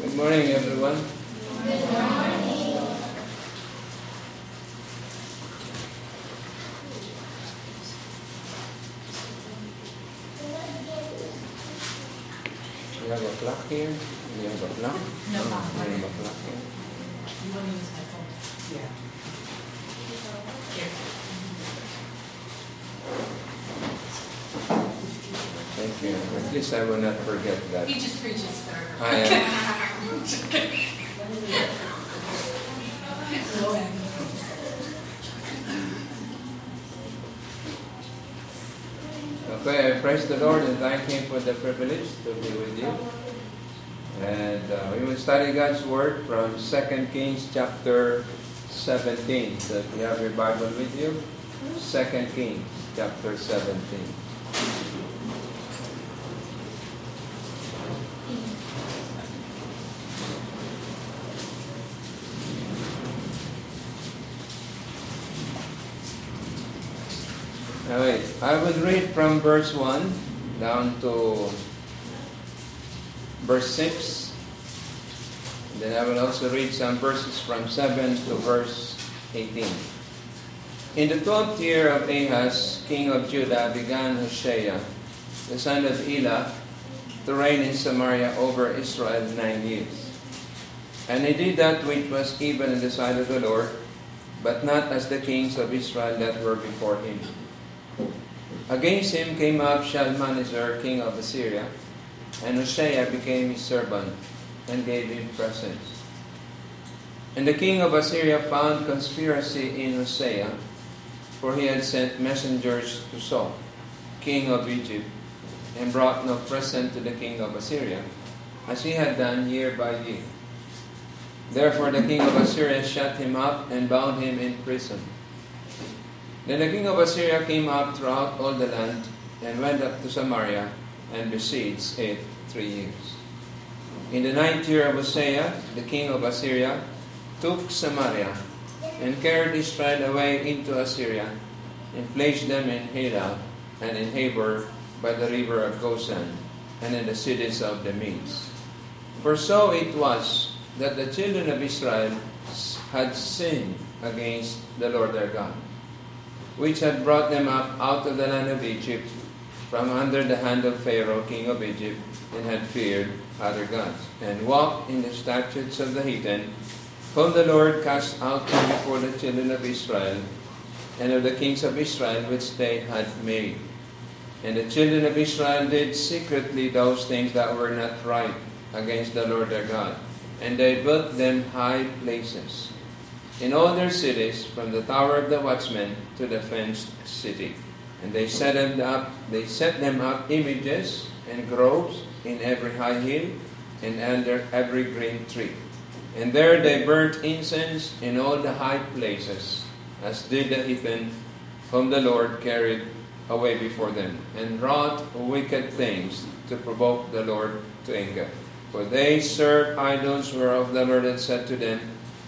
Good morning, everyone. Good morning. You have a clock here? You have a clock? No. Oh, You have a clock here? You want to use my phone? Yeah. Here. Thank you. At least I will not forget that. He just preaches forever. I am. Okay, I praise the Lord and thank Him for the privilege to be with you. And uh, we will study God's Word from 2 Kings chapter 17. So if you have your Bible with you, 2 Kings chapter 17. I will read from verse 1 down to verse 6. Then I will also read some verses from 7 to verse 18. In the twelfth year of Ahaz, king of Judah, began Hoshea, the son of Elah, to reign in Samaria over Israel nine years. And he did that which was evil in the sight of the Lord, but not as the kings of Israel that were before him. Against him came up Shalmaneser, king of Assyria, and Hoshea became his servant and gave him presents. And the king of Assyria found conspiracy in Hosea, for he had sent messengers to Saul, king of Egypt, and brought no present to the king of Assyria, as he had done year by year. Therefore the king of Assyria shut him up and bound him in prison. Then the king of Assyria came up throughout all the land and went up to Samaria and besieged it three years. In the ninth year of Hosea, the king of Assyria took Samaria and carried Israel away into Assyria and placed them in Hela and in Habor by the river of Gozan and in the cities of the Medes. For so it was that the children of Israel had sinned against the Lord their God which had brought them up out of the land of Egypt from under the hand of Pharaoh, king of Egypt, and had feared other gods, and walked in the statutes of the heathen, whom the Lord cast out from before the children of Israel, and of the kings of Israel which they had made. And the children of Israel did secretly those things that were not right against the Lord their God, and they built them high places in all their cities, from the tower of the watchman to the fenced city. And they set them up, they set them up images and groves in every high hill and under every green tree. And there they burnt incense in all the high places, as did the heathen whom the Lord carried away before them, and wrought wicked things to provoke the Lord to anger. For they served idols whereof the Lord had said to them,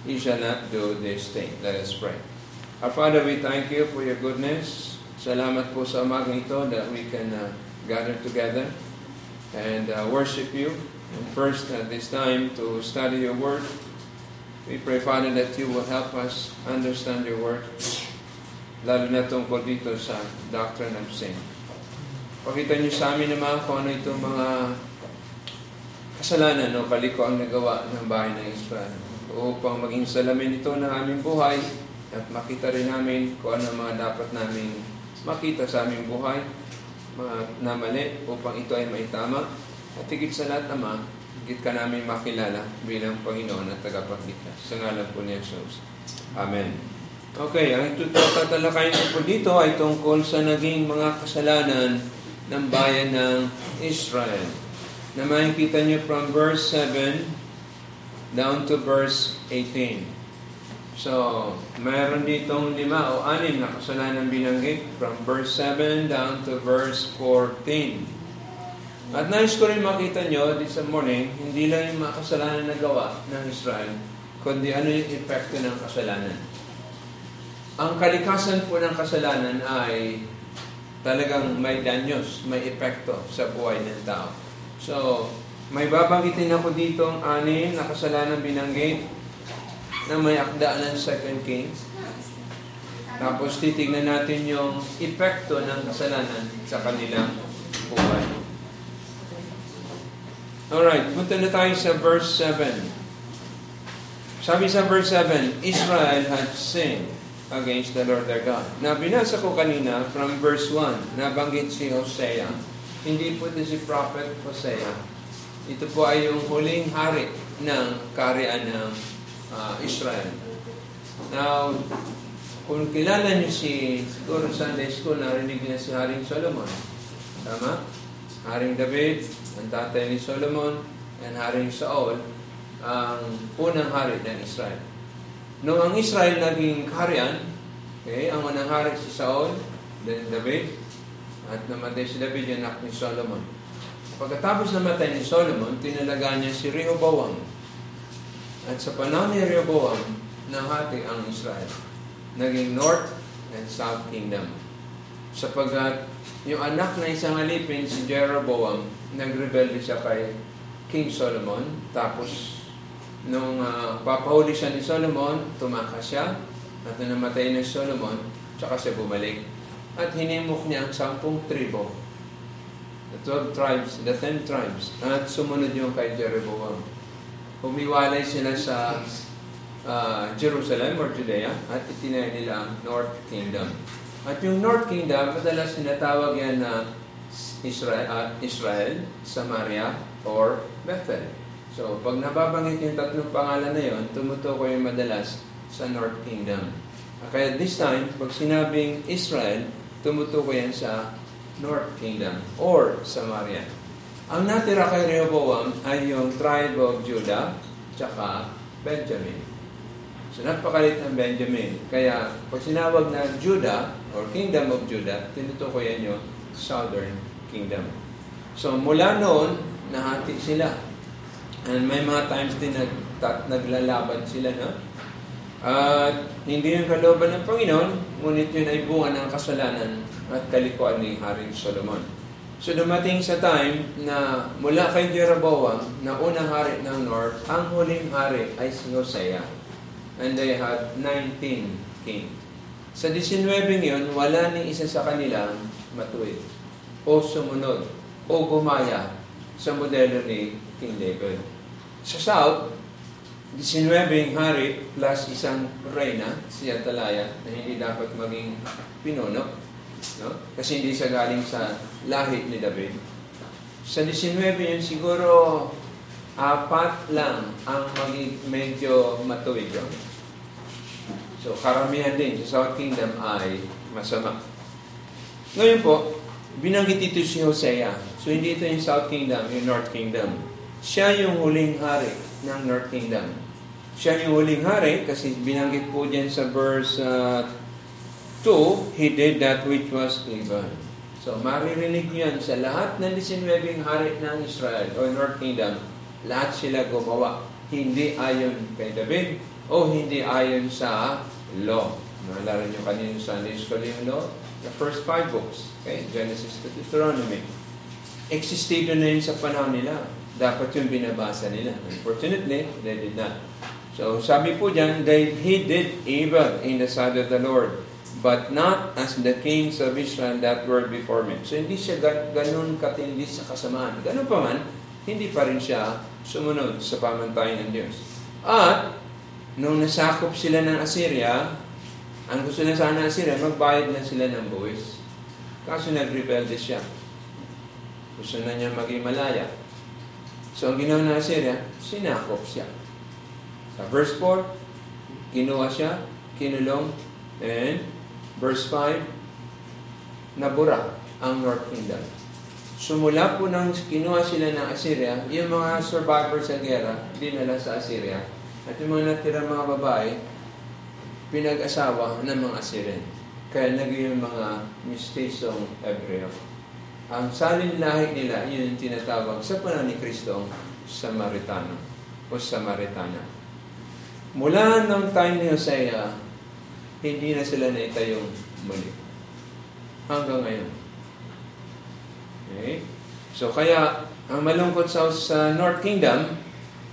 He shall not do this thing. Let us pray. Our Father, we thank you for your goodness. Salamat po sa umagang ito that we can uh, gather together and uh, worship you. And first, at this time, to study your word. We pray, Father, that you will help us understand your word. Lalo na tungkol dito sa doctrine of sin. Pakita niyo sa amin naman kung ano itong mga kasalanan o kaliko ang nagawa ng bahay ng Israel upang maging salamin ito ng aming buhay at makita rin namin kung ano mga dapat namin makita sa aming buhay na mali upang ito ay maitama at higit sa lahat naman, higit ka namin makilala bilang Panginoon at tagapagligtas. Sa ngalan po ni Jesus. Amen. Okay, ang tatalakayin ko po dito ay tungkol sa naging mga kasalanan ng bayan ng Israel. Na makikita niyo from verse 7 down to verse 18. So, mayroon ditong lima o anim na kasalanan binanggit from verse 7 down to verse 14. At nais ko rin makita nyo this morning, hindi lang yung mga kasalanan na gawa ng Israel, kundi ano yung epekto ng kasalanan. Ang kalikasan po ng kasalanan ay talagang may danyos, may epekto sa buhay ng tao. So, May babanggitin ako dito ang anin na kasalanan binanggit na may akda ng 2 Kings. Tapos titignan natin yung epekto ng kasalanan sa kanilang buhay. Alright, punta na tayo sa verse 7. Sabi sa verse 7, Israel had sinned against the Lord their God. Na binasa ko kanina from verse 1, nabanggit si Hosea. Hindi po ito si Prophet Hosea. Ito po ay yung huling hari ng karian ng uh, Israel. Now, kung kilala niyo si, siguro Sunday School, narinig niya si Haring Solomon. Tama? Haring David, ang tatay ni Solomon, and Haring Saul, ang unang hari ng Israel. Noong ang Israel naging kaharian, okay, ang unang hari si Saul, then David, at namatay si David yung anak ni Solomon. Pagkatapos namatay ni Solomon, tinalaga niya si Rehoboam. At sa panahon ni Rehoboam, nahati ang Israel. Naging North and South Kingdom. Sapagkat yung anak na isang alipin, si Jeroboam, nagrebelde siya kay King Solomon, tapos nung uh, papahuli siya ni Solomon, tumakas siya, at nung namatay na Solomon, tsaka siya bumalik. At hinimok niya ang sampung tribo, the 12 tribes, the 10 tribes, at sumunod yung kay Jeroboam. Humiwalay sila sa uh, Jerusalem or Judea at itinay nila ang North Kingdom. At yung North Kingdom, madalas sinatawag yan na Israel, uh, Israel, Samaria, or Bethel. So, pag nababanggit yung tatlong pangalan na yon, tumutukoy yung madalas sa North Kingdom. Kaya this time, pag sinabing Israel, tumutukoy yan sa North Kingdom or Samaria. Ang natira kay Rehoboam ay yung tribe of Judah tsaka Benjamin. So napakalit ng Benjamin. Kaya pag sinawag na Judah or Kingdom of Judah, tinutukoy yan yung Southern Kingdom. So mula noon, nahati sila And may mga times din nag, naglalaban sila, no? At hindi yung kalooban ng Panginoon, ngunit yun ay bunga ng kasalanan at kalikuan ni Haring Solomon. So dumating sa time na mula kay Jeroboam, na unang hari ng North, ang huling hari ay si Hosea. And they had 19 kings. Sa 19 yun, wala ni isa sa kanilang matuwid o sumunod o gumaya sa modelo ni King David. Sa South, 19 hari plus isang reyna, si Atalaya, na hindi dapat maging pinuno. No? Kasi hindi siya galing sa lahi ni David. Sa 19 yun, siguro apat lang ang maging medyo matuwid yun. So, karamihan din sa South Kingdom ay masama. Ngayon po, binanggit ito si Hosea. So, hindi ito yung South Kingdom, yung North Kingdom. Siya yung huling hari ng North Kingdom. Siya yung huling hari kasi binanggit po dyan sa verse uh, 2, He did that which was evil. So, maririnig yan sa lahat ng 19 hari ng Israel o North Kingdom, lahat sila gumawa. Hindi ayon kay David o hindi ayon sa law. Naalala nyo kanina sa Sunday School yung law? The first five books. Okay? Genesis to Deuteronomy. Existido na yun sa panahon nila. Dapat yung binabasa nila. Unfortunately, they did not. So, sabi po dyan, they, he did evil in the sight of the Lord, but not as the kings of Israel that were before me. So, hindi siya ganun katindi sa kasamaan. Ganun pa man, hindi pa rin siya sumunod sa pamantayan ng Diyos. At, nung nasakop sila ng Assyria, ang gusto na sana Assyria, magbayad na sila ng buwis. Kaso nag-rebelde siya. Gusto na niya maging malaya. So, ang ginawa ng Assyria, sinakop siya. Sa verse 4, kinuha siya, kinulong, and verse 5, nabura ang North Kingdom. Sumula po nang kinuha sila ng Assyria, yung mga survivors sa gera, dinala sa Assyria. At yung mga natirang mga babae, pinag-asawa ng mga Assyrian. Kaya naging yung mga mistisong Hebreo. Ang salin lahi nila, yun yung tinatawag sa panahon ni Kristo, Samaritano o Samaritana. Mula ng time ni Hosea, hindi na sila naitayong muli. Hanggang ngayon. Okay? So kaya, Ang malungkot sa, sa North Kingdom,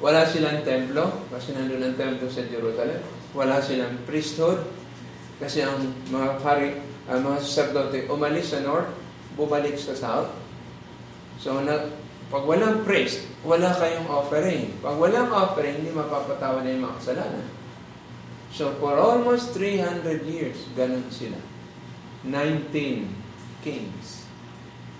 wala silang templo, kasi nandun ang templo sa Jerusalem. Wala silang priesthood, kasi ang mga pari, ang mga sacerdote umalis sa North, bumalik sa South. So, na, pag walang priest, wala kayong offering. Pag walang offering, hindi mapapatawa na yung mga kasalanan. So, for almost 300 years, ganun sila. 19 kings.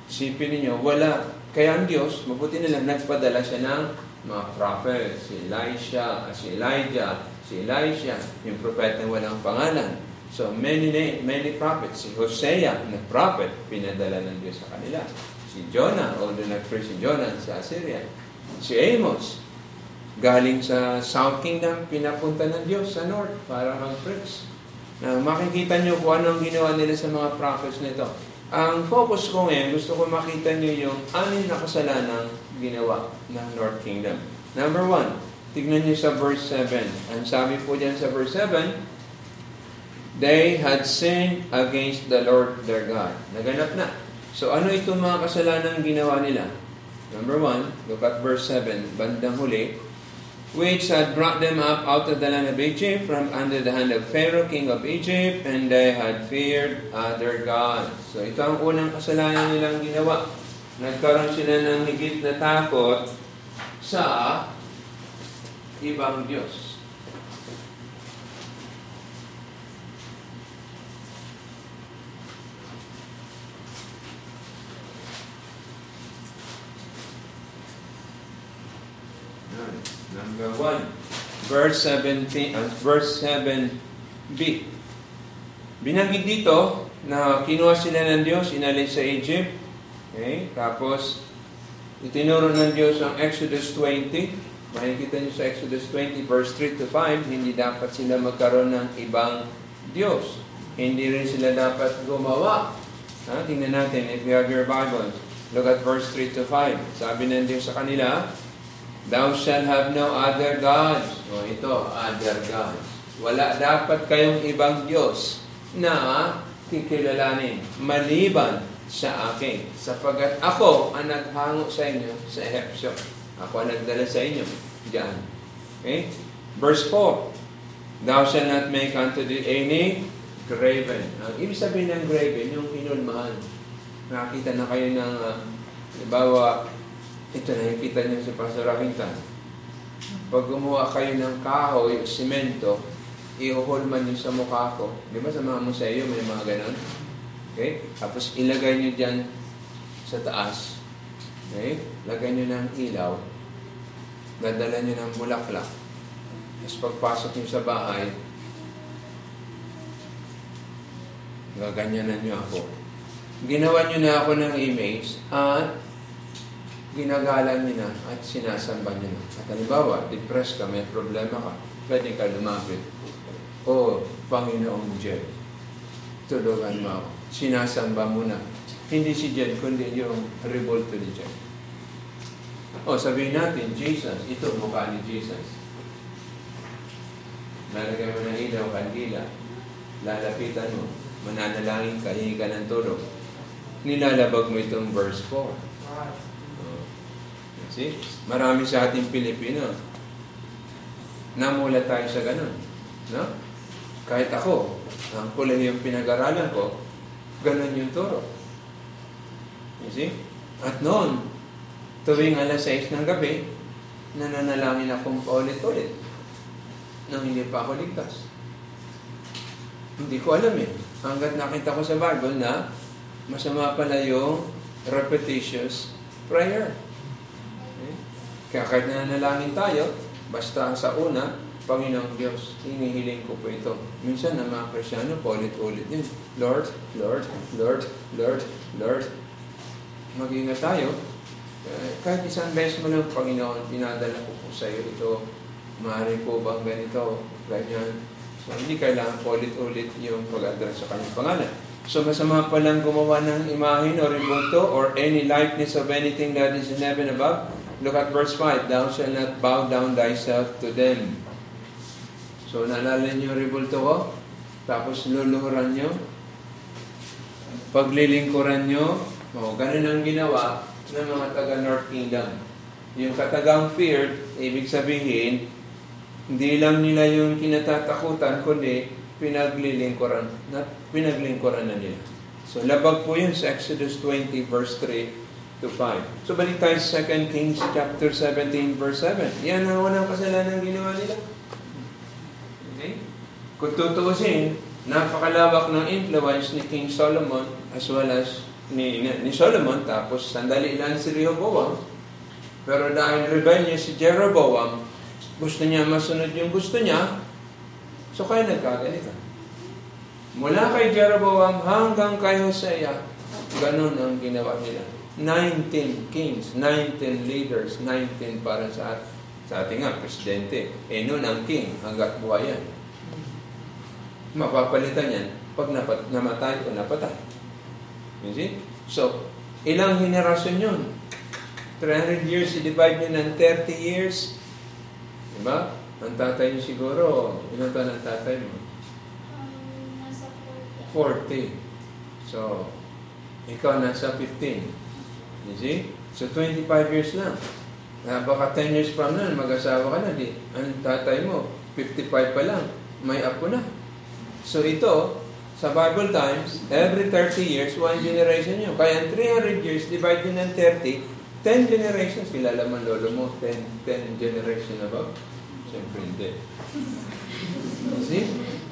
Sipin ninyo, wala. Kaya ang Diyos, mabuti nila, nagpadala siya ng mga prophet. Si Elisha, si Elijah, si Elisha, yung prophet na walang pangalan. So, many, many prophets. Si Hosea, na prophet, pinadala ng Diyos sa kanila. Si Jonah, although nag-preach si Jonah sa Assyria. Si Amos, galing sa South Kingdom, pinapunta ng Diyos sa North para mag-preach. Na makikita nyo kung ano ang ginawa nila sa mga prophets nito. Ang focus ko ngayon, gusto ko makita nyo yung anin na kasalanang ginawa ng North Kingdom. Number one, tignan nyo sa verse 7. Ang sabi po dyan sa verse 7, They had sinned against the Lord their God. Naganap na. So ano itong mga kasalanan ginawa nila? Number one, look at verse 7, bandang huli, which had brought them up out of the land of Egypt from under the hand of Pharaoh, king of Egypt, and they had feared other gods. So ito ang unang kasalanan nilang ginawa. Nagkaroon sila ng higit na takot sa ibang Diyos. Number 1, verse 17, uh, verse 7b. Binanggit dito na kinuha sila ng Diyos, inalis sa Egypt. Okay? Tapos, itinuro ng Diyos ang Exodus 20. Makikita niyo sa Exodus 20, verse 3 to 5, hindi dapat sila magkaroon ng ibang Diyos. Hindi rin sila dapat gumawa. Ha? Tingnan natin, if you have your Bible, look at verse 3 to 5. Sabi ng Diyos sa kanila, Thou shalt have no other gods. O ito, other gods. Wala dapat kayong ibang Diyos na kikilalanin maliban sa akin. Sapagat ako ang naghango sa inyo sa Ehepsyo. Ako ang nagdala sa inyo diyan. Okay? Verse 4. Thou shalt not make unto thee any graven. Ang ibig sabihin ng graven, yung hinulmahan. Nakakita na kayo ng, uh, halimbawa, ito nakikita niyo sa Pastor Rakintan. Pag gumawa kayo ng kahoy, simento, iuhulman niyo sa mukha ko. Di ba sa mga museo may mga ganon? Okay? Tapos ilagay niyo dyan sa taas. Okay? Lagay niyo ng ilaw. Dadala niyo ng bulaklak. Tapos pagpasok niyo sa bahay, gaganyanan niyo ako. Ginawa niyo na ako ng image at ginagalang niyo na at sinasamba niyo na. At halimbawa, depressed ka, may problema ka, pwede ka lumapit. O, Panginoong Jed, tulungan mo ako. Sinasamba mo na. Hindi si Jed, kundi yung revolt ni Jed. O, sabihin natin, Jesus, ito mukha ni Jesus. Lalagay mo ng ilaw, kandila. Lalapitan mo. Mananalangin ka, hingi ka ng tulong. Nilalabag mo itong verse 4. See? Marami sa ating Pilipino. Namula tayo sa ganun. No? Kahit ako, ang kulay yung pinag-aralan ko, ganun yung turo. You see? At noon, tuwing alas 6 ng gabi, nananalangin akong paulit-ulit nang hindi pa ako ligtas. Hindi ko alam eh. Hanggat nakita ko sa Bible na masama pala yung repetitious prayer. Kaya kahit nanalangin tayo, basta sa una, Panginoong Diyos, hinihiling ko po ito. Minsan ang mga Krisyano, paulit-ulit din. Lord, Lord, Lord, Lord, Lord. Mag-ingat tayo. Kahit isang beses mo lang, Panginoon, pinadala ko po sa iyo ito. Maaari po bang ganito, ganyan. So, hindi kailangan paulit-ulit yung pag-address sa kanyang pangalan. So, masama pa lang gumawa ng imahin or ibuto or any likeness of anything that is in heaven above, Look at verse 5. Thou shalt not bow down thyself to them. So, naalala niyo yung ribulto ko? Tapos luluhuran nyo? Paglilingkuran nyo? O, ganun ang ginawa. ng mga taga North Kingdom. Yung katagang feared, ibig sabihin, hindi lang nila yung kinatatakutan, kundi pinaglilingkuran, na, pinaglingkuran na nila. So, labag po yun sa Exodus 20 verse 3 to 5. So, balik tayo sa 2 Kings chapter 17 verse 7. Yan ang unang kasalanan ginawa nila. Okay? Kung tutuusin, napakalawak ng influence ni King Solomon as well as ni, ni Solomon, tapos sandali lang si Rehoboam. Pero dahil rebellious si Jeroboam, gusto niya masunod yung gusto niya, so kaya nagkaganito. Mula kay Jeroboam hanggang kay Hosea, ganun ang ginawa nila. 19 kings, 19 leaders, 19 para sa, sa ating nga, presidente. Eh noon ang king, hanggat buhay yan. Mapapalitan yan pag napat, namatay o napatay. You see? So, ilang henerasyon yun? 300 years, i-divide nyo ng 30 years. Diba? Ang tatay niyo siguro, ilang taon ang tatay mo? Um, nasa 40. 40. So, ikaw nasa 15. You see? So, 25 years. Na baka 10 years from now, mag-asawa ka na. Di, ang tatay mo, 55 pa lang. May apo na. So, ito, sa Bible times, every 30 years, one generation yun. Kaya ang 300 years, divide yun ng 30, 10 generations. Kilala man lolo mo, 10, 10 generation na ba? Siyempre hindi. See?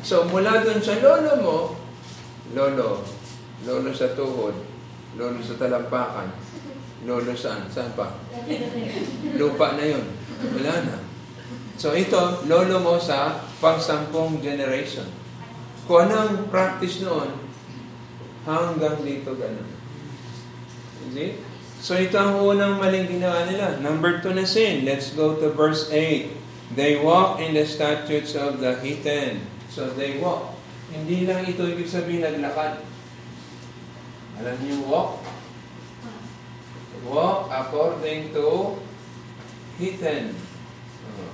So, mula dun sa lolo mo, lolo, lolo sa tuhod, lolo sa talampakan, lolo saan? Saan pa? Lupa na yun. Wala na. So, ito, lolo mo sa pangsampung generation. Kung ano ang practice noon, hanggang dito ganun. You see? So ito ang unang maling ginawa nila. Number two na sin. Let's go to verse 8. They walk in the statutes of the heathen. So they walk. Hindi lang ito ibig sabihin naglakad. Alam niyo walk? Walk according to heathen. Oh.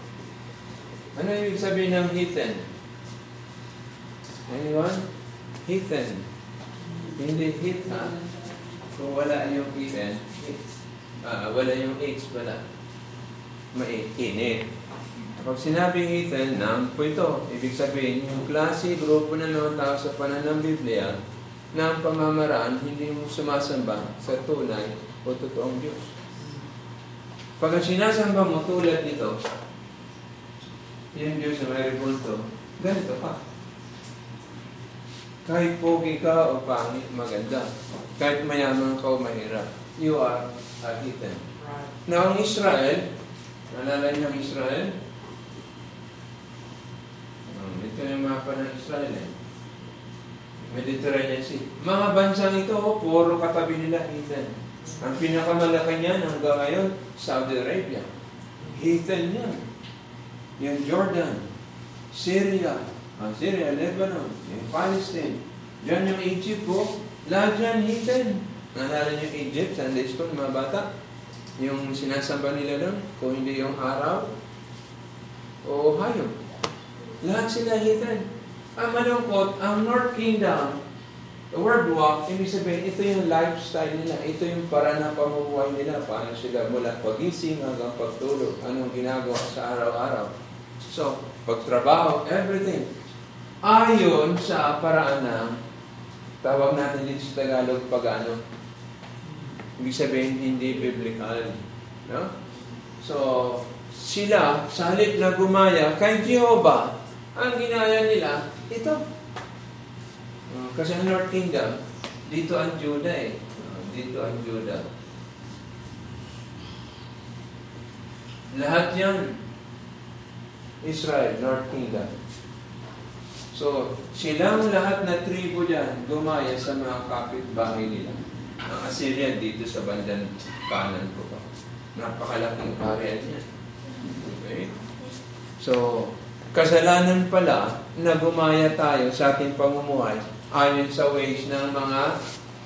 Ano ibig sabihin ng heathen? Anyone? Heathen. Hindi hit ha. Kung wala yung hits. Ah, wala yung H, wala. Mainit. Kapag sinabing heathen, noun po ito. Ibig sabihin, yung klase, grupo ng mga tao sa panan ng Biblia na ang pamamaraan hindi mo sumasamba sa tunay o totoong Diyos. Pag ang sinasamba mo tulad nito, yung Diyos na may rebulto, ganito pa. Kahit pogi ka o pangit, maganda. Kahit mayaman ka o mahirap, you are a heathen. Na ang Israel, nalala niyo ang Israel? Um, ito yung mapa ng Israel eh. Mediterranean Sea. Mga bansang ito, puro katabi nila heathen. Ang pinakamalaki niyan hanggang ngayon, Saudi Arabia. Heathen yan. Yung Jordan, Syria, ang Syria, Lebanon, yung Palestine. Diyan yung Egypt po. Lahat yan heathen. Naalala niyo yung Egypt, Sunday school, mga bata? Yung sinasamba nila doon, kung hindi yung araw, o hayop. Lahat sila heathen. Ang malungkot, ang North Kingdom, the word walk, ibig sabihin, ito yung lifestyle nila. Ito yung para na pamumuhay nila. Paano sila mula pagising hanggang pagtulog. Anong ginagawa sa araw-araw. So, pagtrabaho, everything. Ayon sa paraan ng tawag natin dito sa Tagalog pag-ano. Ibig sabihin, hindi biblical. No? So, sila, sa halip na gumaya kay Jehovah, ang ginaya nila, ito. Kasi ang North Kingdom, dito ang Judah eh. Dito ang Judah. Lahat yan, Israel, North Kingdom. So, silang lahat na tribo dyan, gumaya sa mga kapitbahay nila. Ang Assyria dito sa bandang kanan ko pa. Napakalaking area niya. Okay? So, kasalanan pala na gumaya tayo sa ating pamumuhay ayon sa ways ng mga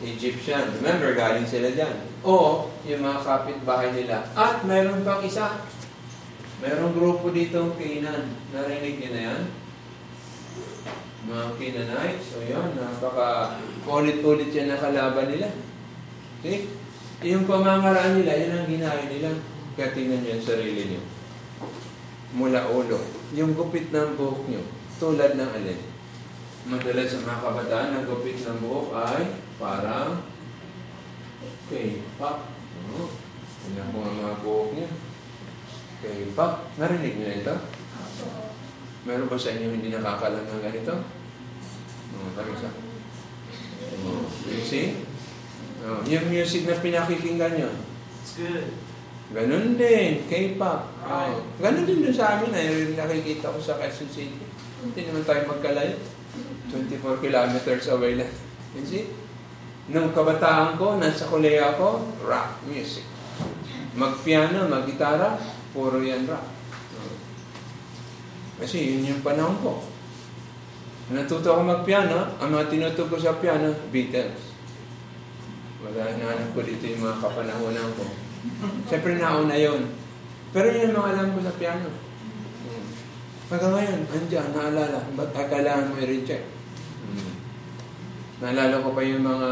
Egyptian. Remember, galing sila dyan. O, yung mga kapitbahay nila. At mayroon pang isa. Mayroong grupo dito, Canaan. Narinig niyo na yan? Mga Canaanites. So, yan, napaka ulit-ulit yan ang kalaban nila. Okay? Yung pamamaraan nila, yun ang ginaya nila. Kaya tingnan niyo yung sarili niyo. Mula ulo. Yung gupit ng buhok niyo, tulad ng alin. Madalas sa mga kabataan, ang gupit ng buhok ay parang K-pop. Oo. Tingnan ko ang mga buhok niyo. K-pop. Narinig niyo ito? Meron ba sa inyo hindi nakakalam ng ganito? Oo, tayo sa. Oh, you see? Oh, yung music na pinakikinggan nyo, It's good. ganun din, K-pop. Right. Oh, ganun din doon sa amin, ay nakikita ko sa Quezon City. Hindi naman tayo magkalayo. 24 kilometers away lang. You see? Nung kabataan ko, nasa koleya ako, rock music. Mag-piano, mag-gitara, puro yan rock. Kasi yun yung panahon ko. Natuto ako mag-piano, ang mga tinuto ko sa piano, Beatles. Wala hinahanap ko dito yung mga kapanahonan ko. Siyempre nauna yun. Pero yun ang mga alam ko sa piano. Hanggang ngayon, andyan, naalala. Ba't kailangan mo i-recheck? Hmm. Naalala ko pa yung mga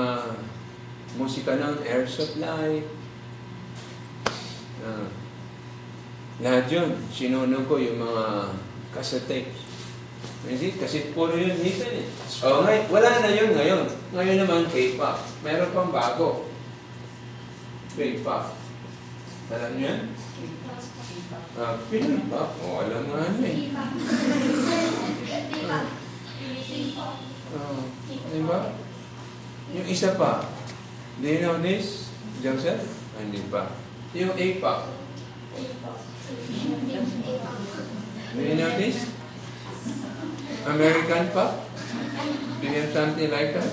musika ng Air Supply. Ah. lahat yun, sinunog ko yung mga cassette tapes. Hindi, kasi puro yun dito eh. Oh, ngay- wala na yun ngayon. Ngayon naman, K-pop. Meron pang bago. K-pop. Alam niyo yan? Ah, Pinoy pop. Oh, alam nga ano eh. Oh, di ba? Yung isa pa. Do you know this, Joseph? Ah, Hindi pa. Yung A-pop. Do you know this? American pop? Do you have something like that?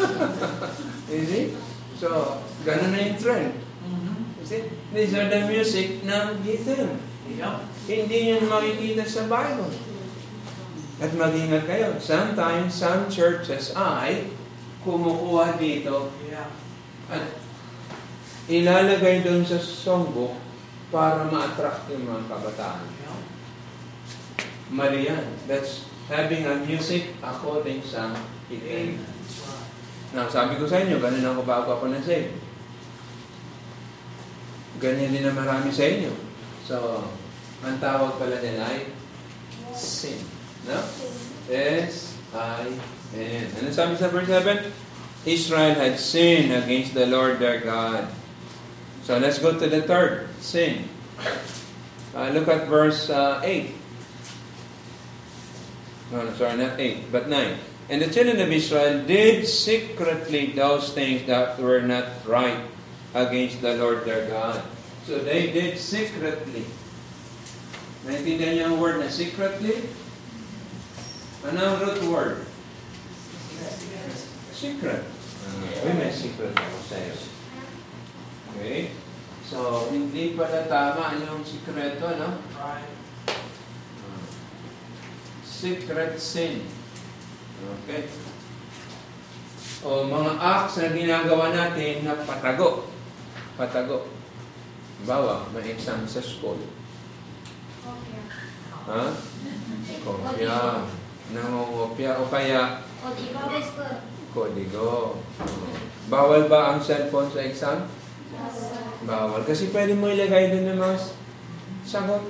Is it? So, ganun na yung trend. See? These are the music ng Ethan. Yep. Hindi yun makikita sa Bible. At mag-ingat kayo. Sometimes, some churches ay kumukuha dito Yeah. at ilalagay doon sa songbook para ma-attract yung mga kabataan. Yep. Mali yan. That's having a music according sa right. Now, sabi ko sa inyo, ganun ako bago ako na-save. Ganyan din na marami sa inyo. So, ang tawag pala nila ay sin. No? S-I-N. Ano sabi sa verse 7? Israel had sinned against the Lord their God. So, let's go to the third. Sin. Uh, look at verse uh, 8. No, sorry, not 8, but 9. And the children of Israel did secretly those things that were not right against the Lord their God. So they did secretly. Naintindihan niyo ang word na secretly? Ano ang root word? Secret. Uy, may secret ako sa'yo. Okay? So, hindi pala tama yung sikreto, no? Uh, secret sin. Okay? O mga acts na ginagawa natin na patago. Patago. Bawa, may exam sa school. Ha? Kopya. Nangungopya. O kaya, kodigo. Bawal ba ang cellphone sa exam? Bawal. Kasi pwede mo ilagay doon ng mga sagot.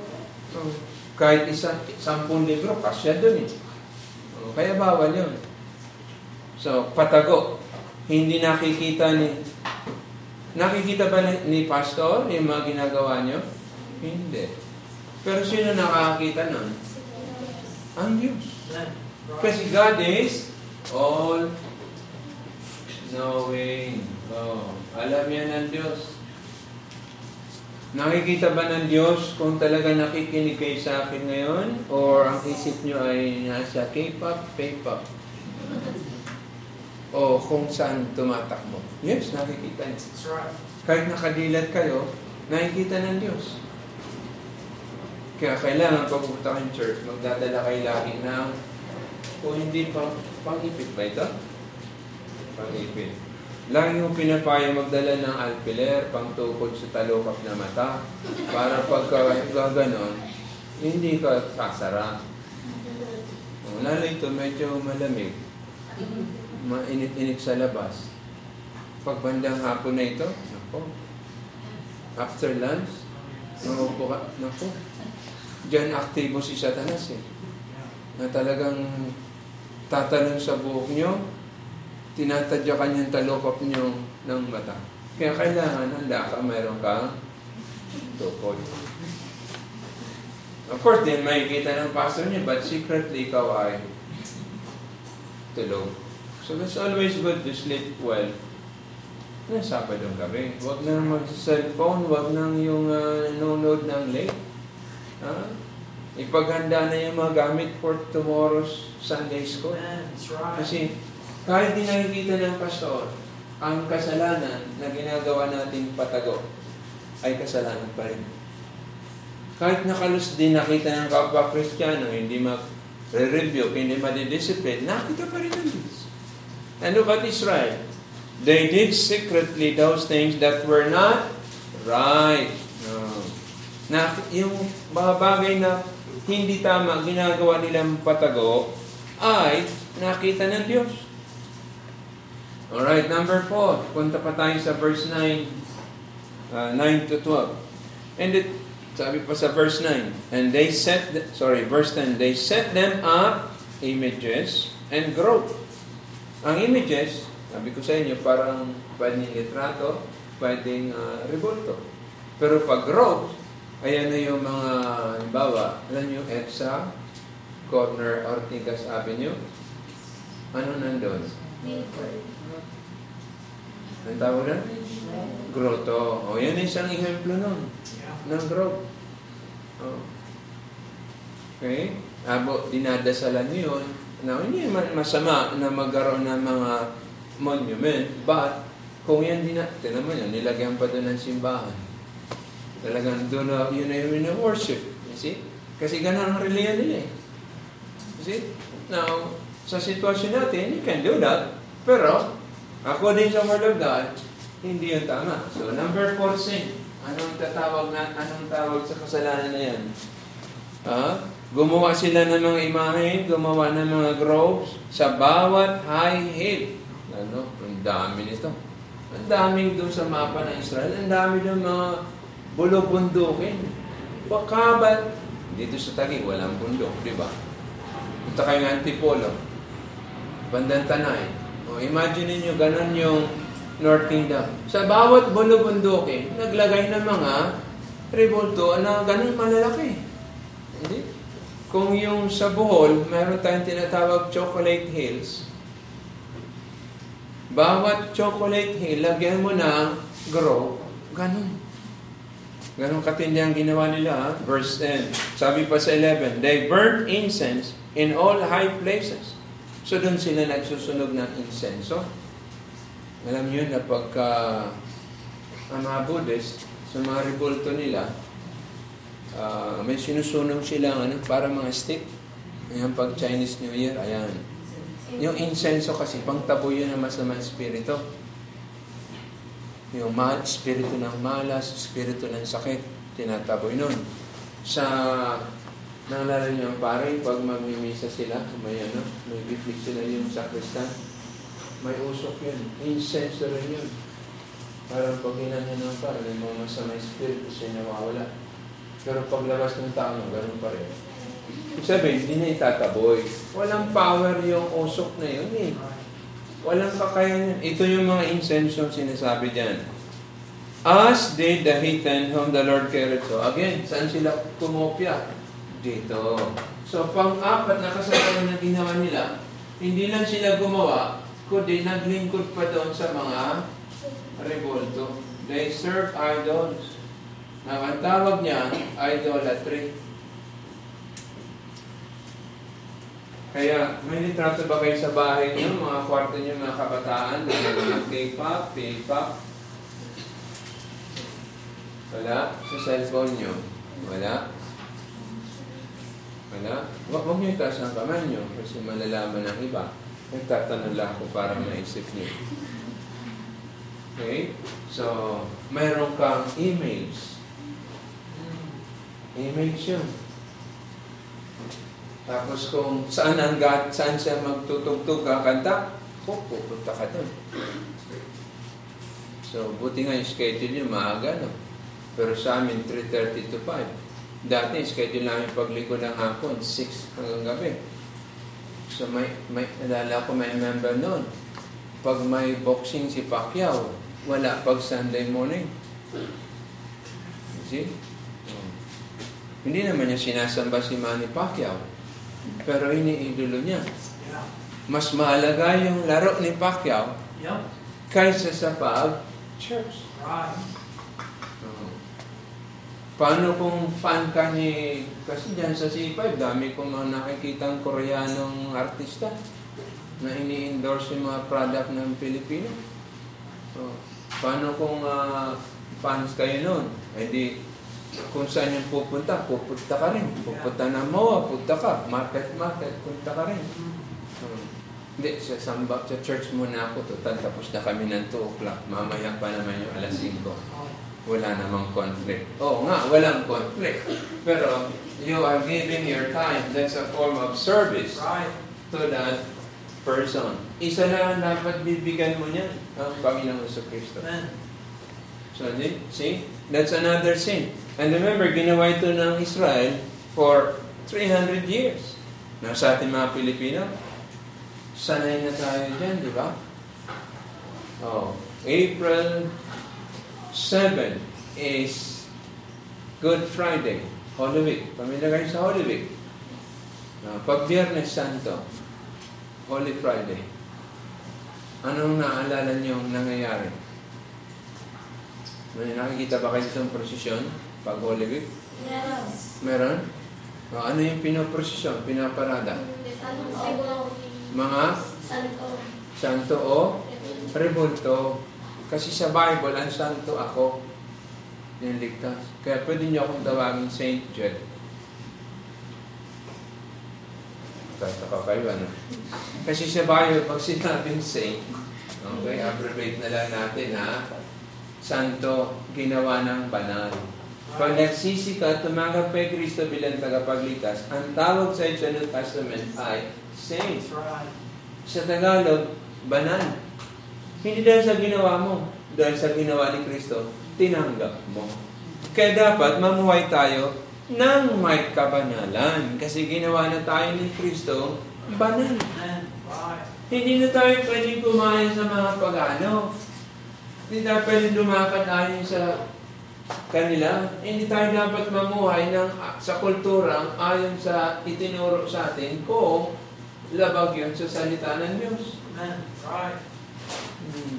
Oh, kahit isa, sampung libro, kasya doon eh. Oh, kaya bawal yun. So, patago. Hindi nakikita ni... Nakikita ba ni, pastor yung mga ginagawa nyo? Hindi. Pero sino nakakakita nun? Ang Diyos. Kasi God is all knowing. Oh, alam yan ng Diyos. Nakikita ba ng Diyos kung talaga nakikinig kayo sa akin ngayon? Or ang isip nyo ay nasa K-pop, K-pop? O kung saan tumatakbo? Yes, nakikita niya. That's right. Kahit nakadilat kayo, nakikita ng Diyos. Kaya kailangan pag pupunta kayong church, magdadala kayo lagi ng, kung hindi pang, pang-ipit ba ito? Pang-ipit. Lagi yung pinapayo magdala ng alpiler, pang tukod sa talukap na mata, para pagka gaganon, hindi ka sasara. Lalo ito, medyo malamig. Mainit-init sa labas. pagbandang hapon na ito, nako, after lunch, naupo ka, nako, Diyan aktibo si Satanas eh. Na talagang tatalon sa buhok nyo, tinatadya kanyang talokap nyo ng mata. Kaya kailangan handa ka, mayroon kang tukod. Of course, din makikita ng pastor niya, but secretly ikaw ay tulog. So it's always good to sleep well. Na Sabadong gabi. Huwag na mag-cellphone, huwag nang yung uh, nanonood ng late. Ha? Ipaghanda na yung mga gamit for tomorrow's Sunday school. That's right. Kasi kahit di nakikita ng pastor, ang kasalanan na ginagawa nating patago ay kasalanan pa rin. Kahit nakalus din nakita ng kapwa Kristiyano, hindi mag-review, hindi madidiscipline, nakita pa rin ng Diyos. And look at Israel. They did secretly those things that were not right. No. Na, yung mga bagay na hindi tama ginagawa nilang patago ay nakita ng Diyos. Alright, number 4. Punta pa tayo sa verse 9, uh, 9 to 12. And it, sabi pa sa verse 9, and they set, the, sorry, verse 10, they set them up images and growth. Ang images, sabi ko sa inyo, parang pwedeng litrato, pwedeng uh, revolto. Pero pag growth, ayan na yung mga, halimbawa, alam nyo, EDSA, corner Ortigas Avenue, ano nandun? Ang tawag na? Grotto. O, yan isang ehemplo nun. Ng growth. O. Okay? Abo, dinadasalan niyo yun. Now, hindi man masama na magkaroon ng mga monument, but kung yan din na, tinan mo yun, nilagyan pa doon ng simbahan. Talagang doon na, yun na yun na worship. You see? Kasi ganun ang reliyan nila eh. You see? Now, sa sitwasyon natin, you can do that. Pero, according sa Word of God, hindi yun tama. So, number four sin. Anong tatawag na, anong tawag sa kasalanan na yan? Ah, gumawa sila ng mga imahen, gumawa ng mga groves sa bawat high hill. Ano? Ang dami nito. Ang daming doon sa mapa ng Israel. Ang dami doon mga bulok-bundukin. Bakabat. Dito sa Taguig, walang bundok, di ba? Punta kayo ng Antipolo. Bandang Tanay. O, imagine niyo ganun yung North Kingdom. Sa bawat bulok-bundukin, naglagay ng mga revolto na ganun malalaki. Hindi? Kung yung sa Bohol, meron tayong tinatawag chocolate hills. Bawat chocolate hill, lagyan mo ng grow, ganun. Ganun katindi ang ginawa nila. Ha? Verse 10. Sabi pa sa 11, They burnt incense in all high places. So doon sila nagsusunog ng insenso. Alam niyo na pagka ang mga Buddhist, sa mga nila, uh, may sinusunog sila ano, para mga stick. Ayan, pag Chinese New Year, ayan. Yung insenso kasi, pangtabo yun ng masamang espiritu. Yung mal, espiritu ng malas, espiritu ng sakit, tinataboy nun. Sa, naalala niyo, pare, pag mamimisa sila, may ano, may bibig sila yung sakristan, may usok yun. Insenso rin yun. Parang pag hinanya ng pare, may mga masamang espiritu siya nawawala. Pero paglabas ng tao, ganun pa rin. Ibig sabihin, hindi niya itataboy. Walang power yung usok na yun eh. Walang kakayanan. Ito yung mga incense sinasabi dyan. As did the heathen whom the Lord carried. So again, saan sila kumopya? Dito. So pang-apat na kasalanan na ginawa nila, hindi lang sila gumawa, kundi naglingkod pa doon sa mga revolto. They serve idols. Now, ang tawag niya, idolatry. Kaya, may litrato ba kayo sa bahay niyo, mga kwarto niyo, mga kabataan, mga K-pop, K-pop? Wala? Sa cellphone niyo? Wala? Wala? Huwag huwag niyo itaas ang kamay niyo kasi malalaman ng iba. Nagtatanong lang ako para maisip niyo. Okay? So, mayroon kang emails. Emails yun. Tapos kung saan ang saan siya magtutugtog kakanta, oh, pupunta ka doon. So, buti nga yung schedule nyo, maaga, no? Pero sa amin, 3.30 to 5. Dati, schedule namin pagligo ng hapon, 6 hanggang gabi. So, may, may, nalala ko may member noon. Pag may boxing si Pacquiao, wala pag Sunday morning. See? Hindi naman niya sinasamba si Manny Pacquiao. Pero iniidolo niya. Mas mahalaga yung laro ni Pacquiao kaysa sa pag-church. Paano kung fan ka ni... Kasi dyan sa C5, dami kong mga nakikitang koreanong artista na ini-endorse yung mga product ng Pilipino. So, paano kung ah, fans kayo nun? Eh di, kung saan yung pupunta, pupunta ka rin. Pupunta ng MOA, punta ka. Market, market, punta ka rin. Hmm. Hindi, sa samba, sa church muna ako. Total, tapos na kami ng 2 o'clock. Mamaya pa naman yung alas 5. Oh, Wala namang conflict. Oo nga, walang conflict. Pero, you are giving your time. That's a form of service right. to that person. Isa lang ang dapat bibigyan mo niyan, ang Panginoong Yeso Kristo. So, see? That's another sin. And remember, ginawa ito ng Israel for 300 years. Now, sa ating mga Pilipino, sanay na tayo dyan, di ba? Oh, April 7 is Good Friday, Holy Week. Pamilya kayo sa Holy Week. Ah, pag Biyernes Santo, Holy Friday, anong naalala niyo nangyayari? May nakikita ba kayo sa prosesyon pag Holy Week? Meron? O, ano yung pinoprosesyon, pinaparada? Mga Santo. santo o rebulto. Kasi sa Bible, ang santo ako yung ligtas. Kaya pwede niyo akong tawagin Saint Jude. Tataka kayo, ano? Kasi sa Bible, pag sinabing saint, okay, abbreviate na lang natin, ha? Santo, ginawa ng banal. Pag nagsisi ka, tumanggap kay Kristo bilang tagapagligtas, ang tawag sa sa New Testament ay saint. That's right. Sa Tagalog, banal. Hindi dahil sa ginawa mo, dahil sa ginawa ni Kristo, tinanggap mo. Kaya dapat mamuhay tayo ng may kabanalan. Kasi ginawa na tayo ni Kristo, banal. Hindi na tayo pwedeng kumain sa mga pagano. Hindi tayo pwedeng lumakad ayon sa kanila. Hindi tayo dapat mamuhay ng, sa kultura ayon sa itinuro sa atin kung labag yun sa salita ng Diyos. Amen. Right. Hmm.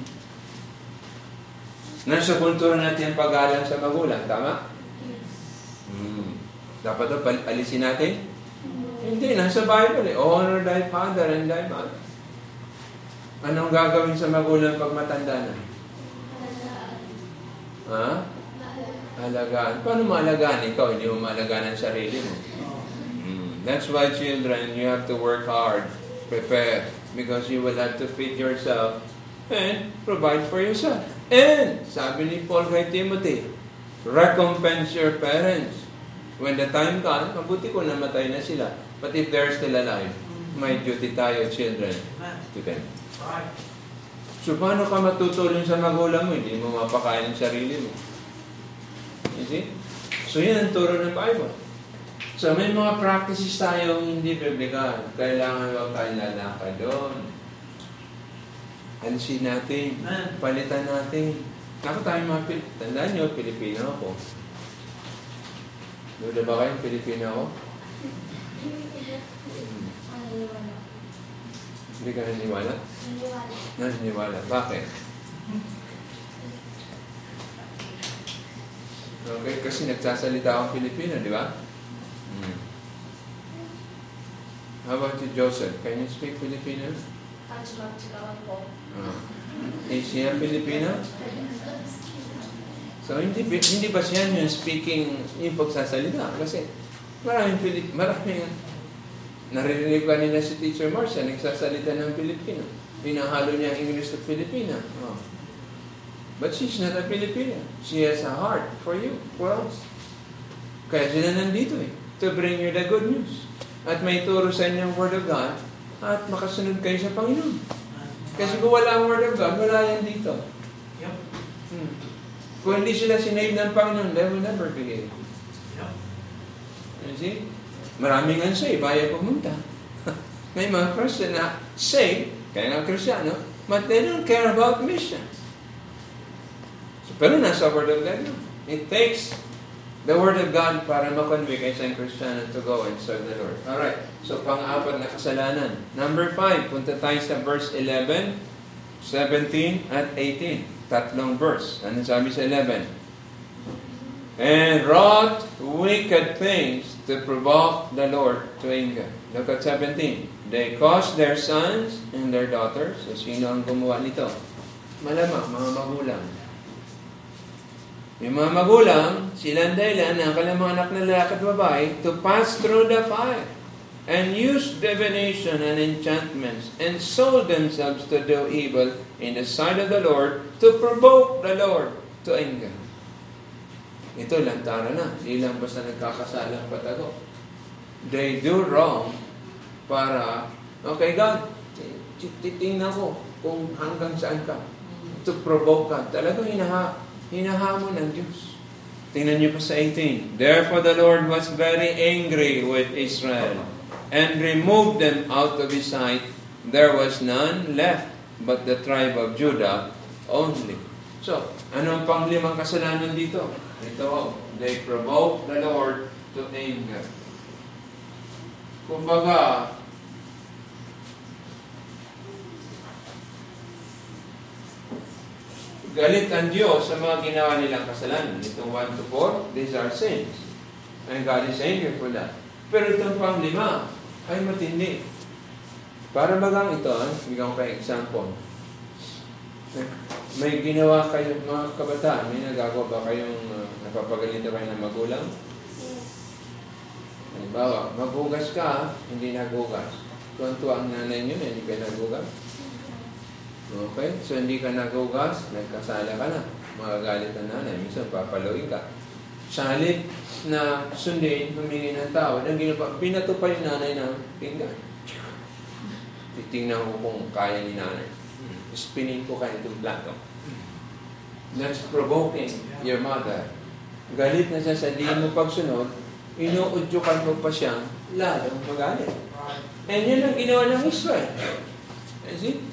Nasa kultura natin ang pag-alang sa magulang, tama? Hmm. Dapat pal- alisin natin? Hindi, nasa Bible eh. Honor thy father and thy mother. Anong gagawin sa magulang pag matanda na? Ha? Alagaan. Paano maalagaan ikaw? Hindi mo maalagaan ang sarili mo. Mm. That's why children, you have to work hard, prepare, because you will have to feed yourself and provide for yourself. And, sabi ni Paul kay Timothy, recompense your parents. When the time comes, mabuti ko namatay na sila. But if they're still alive, may duty tayo, children, to them. So, paano ka matutulong sa magulang mo? Hindi mo mapakain ang sarili mo. You see? So, yan ang turo ng Bible. So, may mga practices tayong hindi biblical. Kailangan huwag tayong lalakad doon. Alisin natin. Amen. Palitan natin. Ako tayo mga Pil- Tandaan nyo, Pilipino ako. Duda ba kayong Pilipino ako? Hindi ka naniwala? Naniniwala. Naniniwala. Bakit? Okay, kasi nagsasalita akong Pilipino, di ba? Hmm. How about you, Joseph? Can you speak Filipino? Pagsulag-sugawan po. Uh, is siya Pilipino? So, hindi, hindi ba siya yung speaking, yung pagsasalita? Kasi maraming Pilip, maraming naririnig ka nila si Teacher Marcia, nagsasalita ng Pilipino. Hinahalo niya ang English at Filipina. Oh. But she's not a Filipino. She has a heart for you, for us. Kaya sila nandito eh, to bring you the good news. At may turo sa inyo ang Word of God at makasunod kayo sa Panginoon. Kasi kung wala ang Word of God, wala yan dito. Yep. Hmm. Kung hindi sila sinave ng Panginoon, they will never be healed. Yep. You see? Maraming unsaved, ayaw pumunta. May mga Christian na saved, kaya nga Kristiyano, but they don't care about mission. So, pero nasa Word of God yun. It takes the Word of God para makonvict isang Kristiyano to go and serve the Lord. Alright, so pang-apat na kasalanan. Number 5, punta tayo sa verse 11, 17, at 18. Tatlong verse. Ano sabi sa 11? And wrought wicked things to provoke the Lord to anger. Look at 17. They caused their sons and their daughters. So, sino ang gumawa nito? Malamang, mga magulang. Yung mga magulang, sila ang dahilan ng kanilang mga anak na lalaki at babae to pass through the fire and use divination and enchantments and sold themselves to do evil in the sight of the Lord to provoke the Lord to anger. Ito, lantara na. Hindi lang basta nagkakasalang patago. They do wrong para, okay God, titingnan ko kung hanggang saan ka. To provoke ka. Talagang hinaha, hinahamon ng Diyos. Tingnan niyo pa sa 18. Therefore the Lord was very angry with Israel and removed them out of his sight. There was none left but the tribe of Judah only. So, anong pang limang kasalanan dito? Ito, they provoke the Lord to anger. Kumbaga, galit ang Diyos sa mga ginawa nilang kasalanan. Itong 1 to 4, these are sins. And God is angry for that. Pero itong pang lima ay matindi. Para bagang ito, ah, bigyan ko kayo example. May ginawa kayo, mga kabataan, may nagagawa ba kayong uh, napapagalito kayo ng magulang? Halimbawa, maghugas ka, hindi naghugas. Tuwan-tuwa ang nanay na hindi ka naghugas. Okay? So, hindi ka naghugas, nagkasala ka na. Magagalit ang nanay. Minsan, papaluin ka. Sa halip na sundin, humingi ng tawad, ang ginawa, pinato pa yung nanay ng pinggan. Titingnan ko kung kaya ni nanay. Spinning ko kayo itong plato. That's provoking your mother. Galit na siya sa di mo pagsunod, inuudyukan mo pa siya, lalong magalit. And yun ang ginawa ng Israel. You see?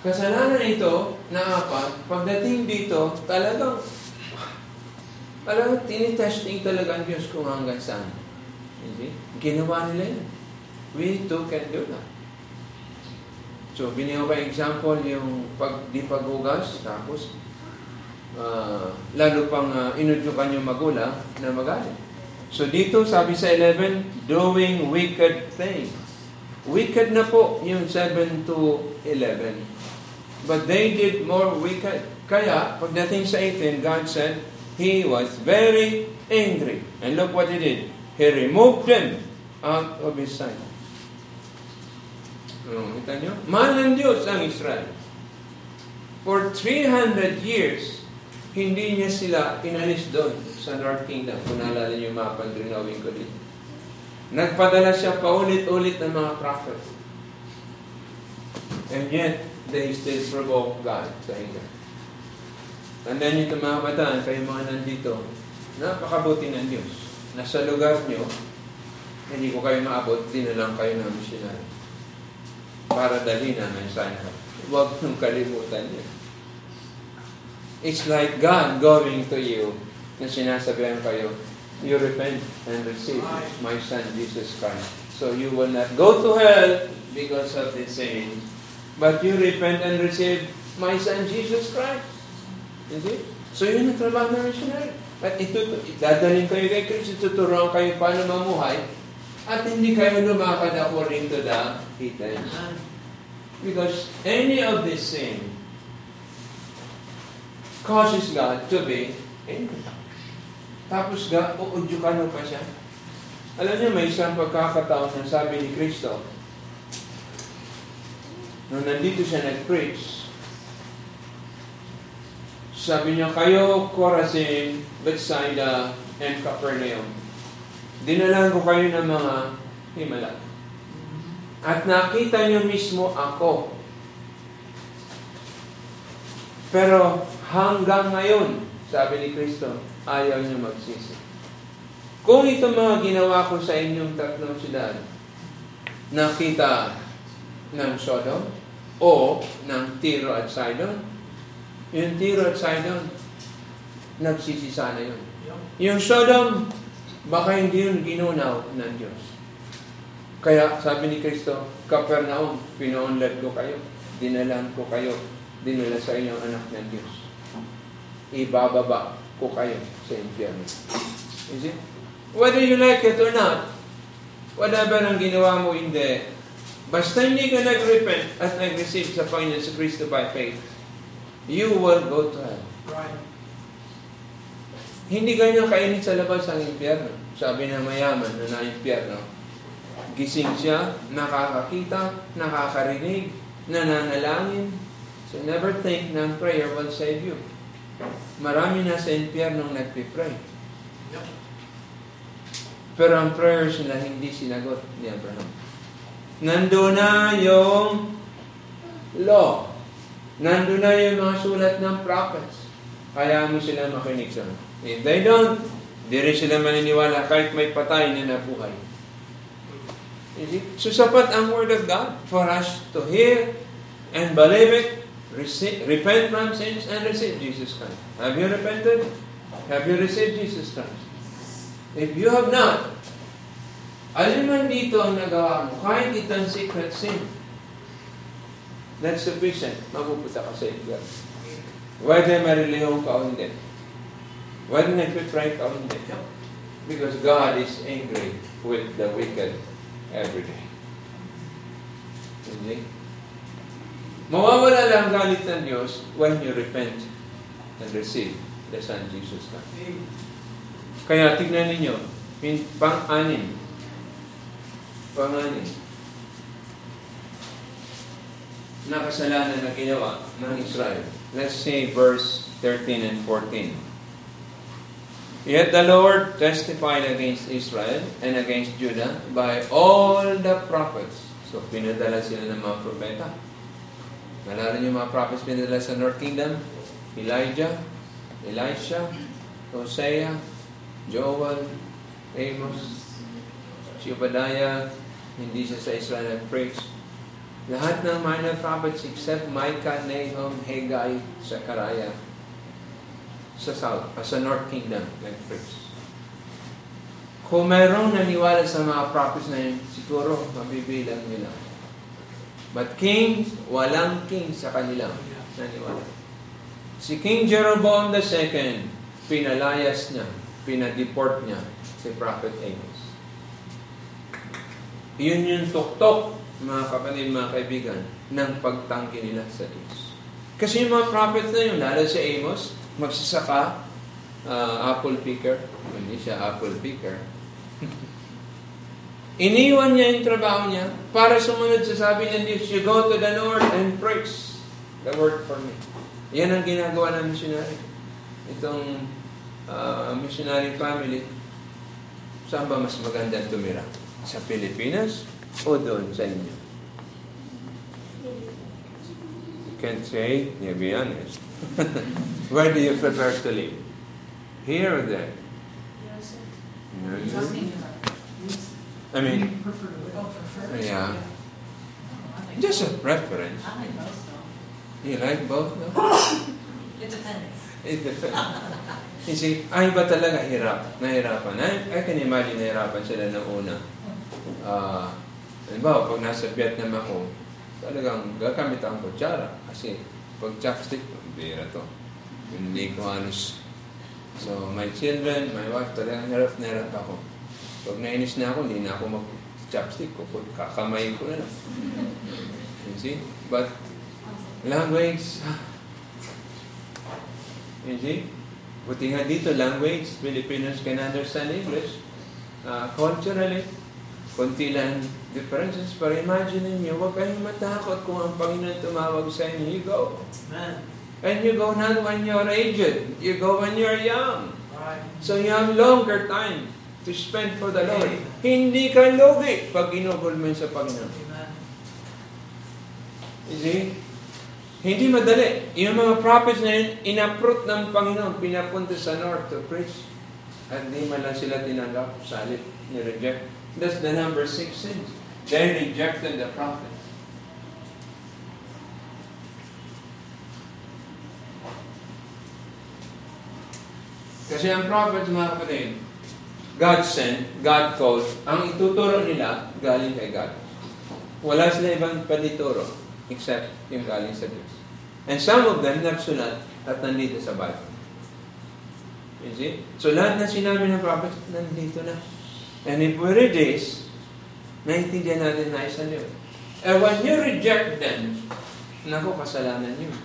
Kasalanan ito, na apat, pagdating dito, talagang, talagang tinitesting talaga ang Diyos kung hanggang saan. See? Ginawa nila yun. We too can do that. So, binigyan ko example yung pag, di paghugas, tapos ah, lalo pang uh, inudyukan yung magulang na magalit. So dito sabi sa 11, doing wicked things. Wicked na po yung 7 to 11. But they did more wicked. Kaya, pagdating sa 18, God said, He was very angry. And look what He did. He removed them out of His sight. Ano, kita? Mahal ng Diyos ang Israel. For 300 years, hindi niya sila inalis doon sa North Kingdom. Kung naalala niyo yung mapa ng drawing ko dito. Nagpadala siya paulit-ulit ng mga prophet. And yet, they still provoke God sa anger. Tandaan niyo ito mga kabataan, kayo mga nandito, napakabuti ng Diyos. Nasa lugar niyo, hindi ko kayo maabot, dinalang kayo ng missionary. Para dalhin ang mensahe. Huwag nung kalimutan niyo. It's like God going to you na sinasabihan kayo, you repent and receive my Son Jesus Christ. So you will not go to hell because of the sin, but you repent and receive my Son Jesus Christ. See? So yun ang trabaho ng missionary. At ito, dadalhin kayo kay Kristo, tuturuan kayo paano mamuhay, at hindi kayo lumakad according to the hidden. Because any of this sin causes God to be angry. Tapos ga, uudyukan mo pa siya. Alam niyo, may isang pagkakataon na sabi ni Kristo, nung nandito siya nag-preach, sabi niya, kayo, Corazin, Bethsaida, and Capernaum, dinalan ko kayo ng mga himala. At nakita niyo mismo ako. Pero Hanggang ngayon, sabi ni Kristo, ayaw niyo magsisi. Kung ito mga ginawa ko sa inyong tatlong siyudad, nakita ng Sodom o ng Tiro at Sidon, yung Tiro at Sidon, nagsisi sana yun. Yung Yung Sodom, baka hindi yun ginunaw ng Diyos. Kaya sabi ni Kristo, Kapernaum, pinaunlad ko kayo, dinalan ko kayo, dinala sa inyong anak ng Diyos. Ibababa ko kayo sa impyerno. Is it? Whether you like it or not, whatever ang ginawa mo, hindi. Basta hindi ka nag-repent at nag-receive sa Panginoon sa Kristo by faith, you will go to hell. right. Hindi ganyan kainit sa labas ang impyerno. Sabi ng mayaman na na-impyerno, gising siya, nakakakita, nakakarinig, nananalangin. So never think na prayer will save you. Marami na sa impyerno nagpipray. Pero ang prayers nila hindi sinagot ni Abraham. Nandun na yung law. Nandun na yung mga sulat ng prophets. Kaya mo sila makinig sa If they don't, di rin sila maniniwala kahit may patay na nabuhay. Is it? So sapat ang Word of God for us to hear and believe it, receive, repent from sins, and receive Jesus Christ. Have you repented? Have you received Jesus Christ? If you have not, alin man dito ang nagawa mo, kahit itong secret sin, that's sufficient. Mapupunta ka sa Edgar. Whether marilihong ka o hindi. Whether nagpipray ka o hindi. Because God is angry with the wicked every day. Hindi? Mawawala lang ang galit ng Diyos when you repent and receive the Son Jesus Christ. Kaya tignan ninyo, pang-anim. Pang-anim. Na kasalanan na ginawa ng Israel. Let's see verse 13 and 14. Yet the Lord testified against Israel and against Judah by all the prophets. So, pinadala sila ng mga propeta. Nalala niyo mga prophets pinadala sa North Kingdom? Elijah, Elisha, Hosea, Joel, Amos, si Obadiah, hindi siya sa Israel nag-preach. Lahat ng minor prophets except Micah, Nahum, Haggai, Zechariah, sa South, ah, sa North Kingdom nag-preach. Kung mayroong naniwala sa mga prophets na yun, siguro mabibilang nila. But kings, walang king sa kanila naniwala. Si King Jeroboam II, pinalayas niya, pinadeport niya si Prophet Amos. Yun yung tuktok, mga kapatid, mga kaibigan, ng pagtanggi nila sa Diyos. Kasi yung mga prophet na yun, lalo si Amos, magsasaka, uh, apple picker, hindi siya apple picker, Iniwan niya yung trabaho niya para sumunod sa sabi ng Diyos, You go to the north and preach the word for me. Yan ang ginagawa ng missionary. Itong uh, missionary family, saan ba mas magandang tumira? Sa Pilipinas o doon sa inyo? You can't say, you be honest. Where do you prefer to live? Here or there? Yes, sir. Yes. I mean, oh. Yeah. Just a preference. I think both. You like both, no? It depends. It depends. You see, ay ba talaga hirap? Nahirapan. I, I can imagine nahirapan sila ng una. Ah, halimbawa, pag nasa Vietnam ako, talagang gagamit ang kutsara. Kasi pag chopstick, bira to. Hindi ko halos. So, my children, my wife, talagang hirap na hirap ako. Pag nainis na ako, hindi na ako mag-chopstick ko. Kakamayin ko na lang. You see? But, language, you see? Buti nga dito, language, Filipinos can understand English. Uh, culturally, konti lang differences. Pero imagine niyo, huwag kayong matakot kung ang Panginoon tumawag sa inyo. You go. Amen. And you go not when you're aged. You go when you're young. Right. So you have longer time to spend for the Lord. Hindi ka lugi pag inugol mo sa Panginoon. You see? Hindi madali. Yung mga prophets na yun, inaprot ng Panginoon, pinapunta sa north to preach. At di man lang sila tinanggap, salit, ni-reject. That's the number six sins. They rejected the prophet. Kasi ang prophets, mga kapatid, God sent, God called, ang ituturo nila, galing kay God. Wala sila ibang panituro, except yung galing sa Diyos. And some of them nagsulat at nandito sa Bible. You see? So lahat na sinabi ng prophets, nandito na. And if we read this, naiintindihan natin na isa niyo. And when you reject them, naku, kasalanan niyo.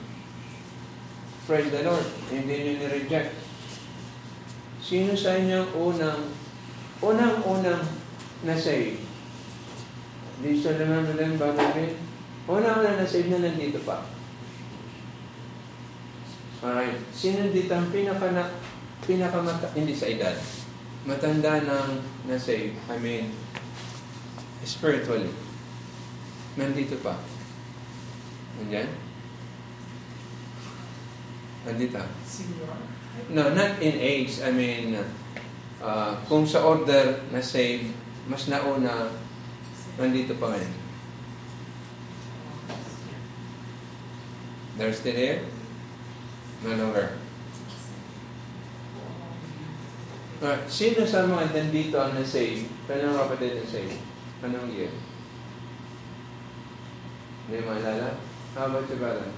Praise the Lord. Hindi niyo ni-reject. Sino sa inyo unang, unang-unang na-save? Di siya naman nalang bagay. Unang-unang na-save na nandito pa. Alright. Sino dito ang pinaka na, pinaka mata, hindi sa edad, matanda ng na-save, I mean, spiritually. Nandito pa. Nandiyan? Nandito. No, not in age. I mean, uh, kung sa order na save, mas nauna, nandito pa ngayon. They're still here? No longer. Uh, sino sa mga nandito ang na-save? Kanang kapatid na-save? Anong year? Hindi maalala? How about you, brother?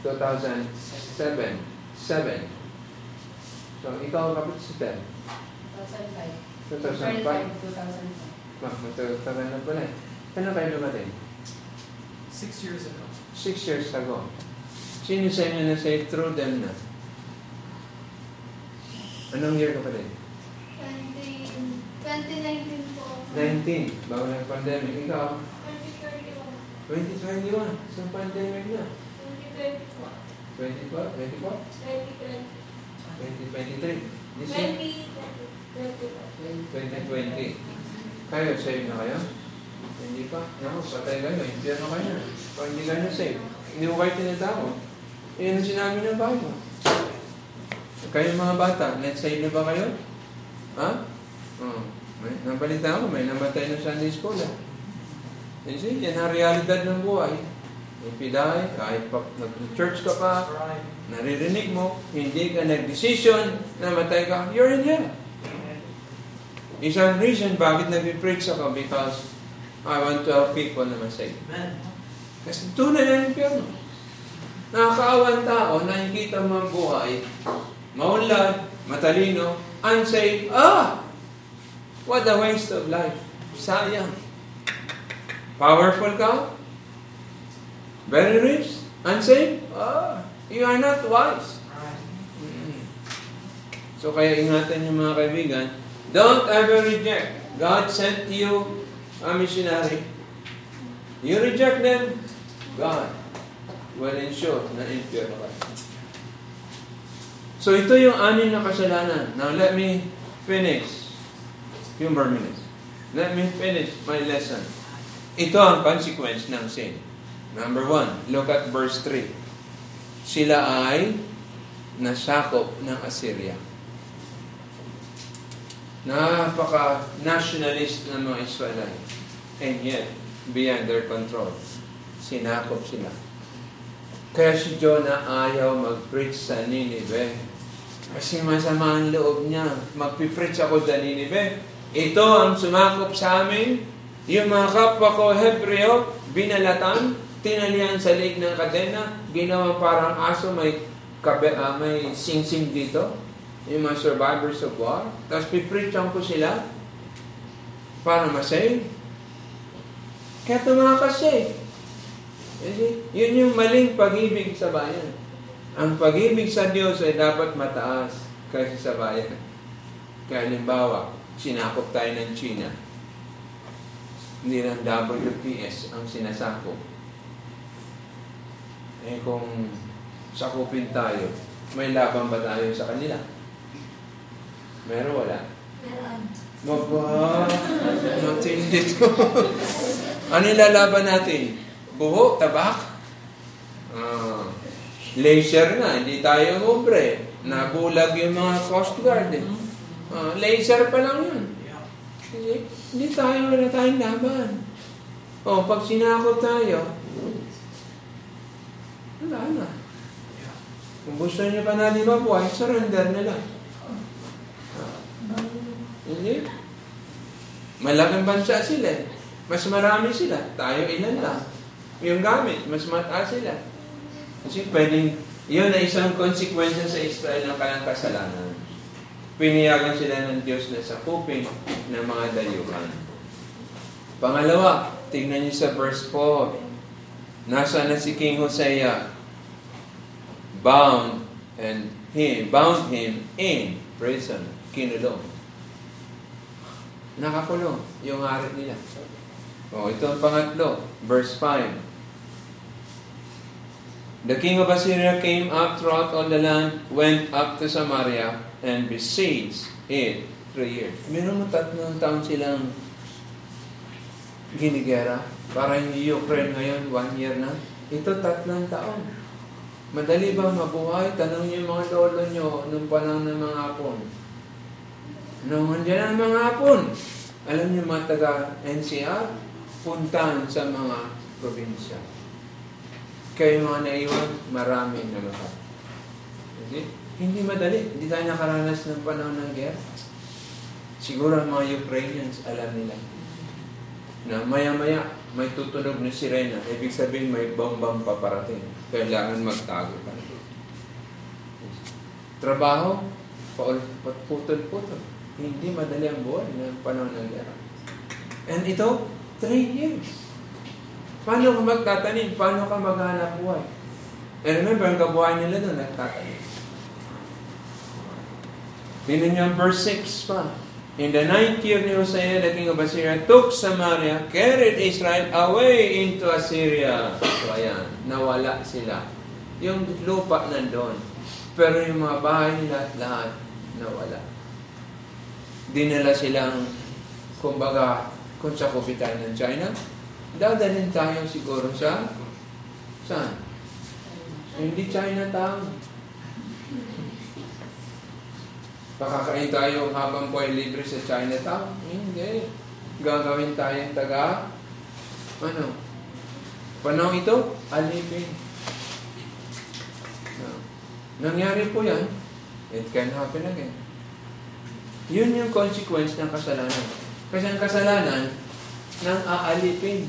2007. 7. So, ikaw kapit si Ted. 2005. 2005. 2005. Ma, matatagal na pala eh. Kailan kayo dumating? Six years ago. Six years ago. Sino sa inyo na say through them na? Anong year ka pa rin? 20, 2019 po. 19. Bago ng pandemic. Ikaw? 2021. 2021. Sa pandemic na. 2024. 24? 24? 2023. 2020. This year? 2020. Kayo, save na kayo? Hindi pa. Naku, patay kayo. Impyerno kayo. Pag hindi kayo save, hindi ko kayo tinatawag. Yan ang sinabi ng Bible. Kayo mga bata, net save na ba kayo? Ha? Oh, may, nabalita ako, may namatay na Sunday school. Eh. You see, yan ang realidad ng buhay. If you die, kahit pa nag-church ka pa. Naririnig mo, hindi ka nag-decision na matay ka, you're in hell. Isang reason bakit nag-preach ako because I want to help people na masave. Amen. Kasi tunay na impyerno. Nakakaawan tao, nakikita mo ang buhay, maunlad, matalino, unsaved, ah! What a waste of life. Sayang. Powerful ka? Very rich? Unsaved? Ah, you are not wise. So kaya ingatan yung mga kaibigan, don't ever reject. God sent you a missionary. You reject them, God will ensure na impure ka. So ito yung anim na kasalanan. Now let me finish. Few more minutes. Let me finish my lesson. Ito ang consequence ng sin. Number one, look at verse 3. Sila ay nasakop ng Assyria. Napaka-nationalist ng mga Israelite. And yet, beyond their control, sinakop sila. Kaya si Jonah ayaw mag-preach sa Nineveh. Kasi masama ang loob niya. Magpipreach ako sa Nineveh. Ito ang sumakop sa amin. Yung mga kapwa ko, Hebreo, binalatan, tinalian sa leeg ng kadena, ginawa parang aso, may, kabe, ah, may sing-sing dito. Yung mga survivors of war. Tapos pipreachan ko sila para masave. Kaya tumakas siya eh. Yun yung maling pag-ibig sa bayan. Ang pag-ibig sa Diyos ay dapat mataas kaysa sa bayan. Kaya halimbawa, sinakop tayo ng China. Hindi lang WPS ang sinasakop. Eh kung sakupin tayo, may laban ba tayo sa kanila? Meron wala? Meron. Baba, matindi to. ano yung lalaban natin? Buho, tabak? Laser nga, hindi tayo ubre. Nabulag yung mga Coast Guard eh. Ah, laser pa lang yun. Yeah. Hindi, hindi tayo, wala tayong laban. O, pag sinakot tayo, wala na. Kung gusto niyo pa natin mabuhay, surrender na lang. Hindi. Malaking bansa sila eh. Mas marami sila. Tayo ilan lang. Yung gamit, mas mataas sila. Kasi pwedeng, yun na isang konsekwensya sa Israel ng kanilang kasalanan. Piniyagan sila ng Diyos na sakupin ng mga dayuhan. Pangalawa, tingnan niyo sa verse 4. Nasa na si King Hosea? Bound and him, bound him in prison. Kinulong. Nakakulong yung hari nila. O, ito ang pangatlo. Verse 5. The king of Assyria came up throughout all the land, went up to Samaria, and besieged it three years. Meron mo tatlong taon silang ginigera. Para yung Ukraine ngayon, one year na. Ito tatlong taon. Madali ba mabuhay? Tanong niyo mga lolo niyo nung panahon ng mga hapon. Nung andyan ang mga hapon, alam niyo mga taga NCR, puntahan sa mga probinsya. Kayo mga naiwan, marami na. Hindi? Hindi madali. Hindi tayo nakaranas ng panahon ng gera. Siguro ang mga Ukrainians, alam nila na maya-maya may tutunog na sirena. Ibig sabihin may bombang paparating. Kailangan magtago ka. Trabaho, putol-putol. Hindi madali ang buhay ng panahon ng gera. And ito, three years. Paano ka magtatanim? Paano ka maghanap buhay? And remember, ang kabuhay nila doon, nagtatanim. Tingnan niyo ang verse 6 pa. In the ninth year ni Hosea, the king of Assyria, took Samaria, carried Israel away into Assyria. So ayan, nawala sila. Yung lupa nandun. Pero yung mga bahay nila at lahat, nawala. Dinala silang, kumbaga, kung sa kupitan ng China, dadalhin tayo siguro sa, saan? Hindi Chinatown. Pakakain tayo habang buhay libre sa Chinatown? Hindi. Gagawin tayong taga, ano, panahon ito, alipin. Nangyari po yan, it can happen again. Yun yung consequence ng kasalanan. Kasi ang kasalanan, nang aalipin.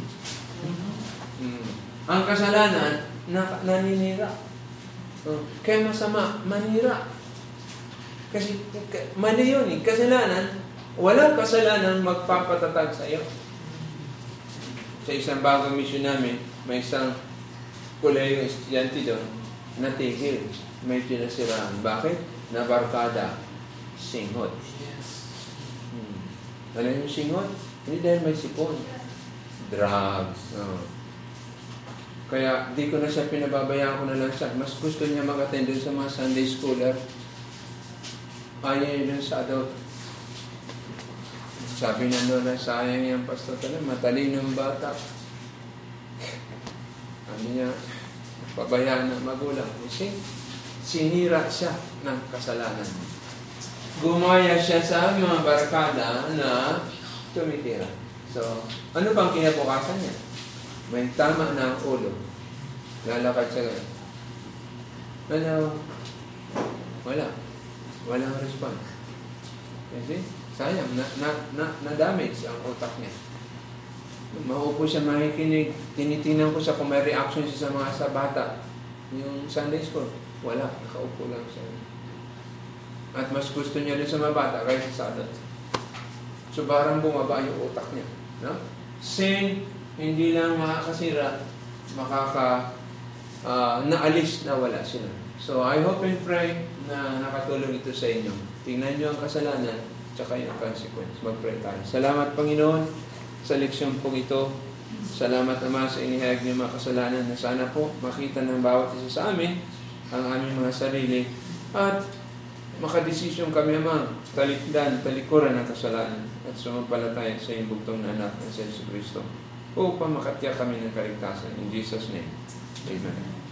Mm. Ang kasalanan, na, naninira. Oh. Kaya masama, manira. Kasi mali yun eh. Kasalanan, walang kasalanan magpapatatag sa iyo. Sa isang bagong mission namin, may isang kulay yung estudyante doon, natigil. May pinasiraan. Bakit? Nabarkada. Singhot. Hmm. Alam yung singhot? Hindi dahil may sipon. Drugs. Oh. Kaya di ko na siya pinababayaan ko na lang siya. Mas gusto niya mag-attend sa mga Sunday schooler. Ayaw dun sa adult. Sabi na doon na sayang yung pastor talaga, matalinong bata. Ano niya, pabayaan ng magulang. Kasi sinira siya ng kasalanan. Gumaya siya sa mga barkada na tumitira. So, ano bang kinabukasan niya? May tama na ang ulo. Lalakad siya ganun. Ano? Wala. Walang response. Kasi, sayang, na, na, na, na-damage ang utak niya. Maupo siya makikinig. Tinitingnan ko siya kung may reaction siya sa mga sa bata. Yung Sunday school, wala. Nakaupo lang siya. At mas gusto niya rin sa mga bata kaysa sa adult. So parang bumaba yung utak niya. No? Sin, hindi lang makakasira, makaka uh, naalis na wala sila. So I hope and pray na nakatulong ito sa inyo. Tingnan niyo ang kasalanan tsaka yung consequence. Mag-pray tayo. Salamat Panginoon sa leksyon pong ito. Salamat naman sa inihayag niyo mga kasalanan na sana po makita ng bawat isa sa amin ang aming mga sarili at makadesisyon kami naman talikdan, talikuran ng kasalanan at sumampalataya sa iyong bugtong na anak ng Yesu Kristo upang makatya kami ng kaligtasan. In Jesus' name, Amen.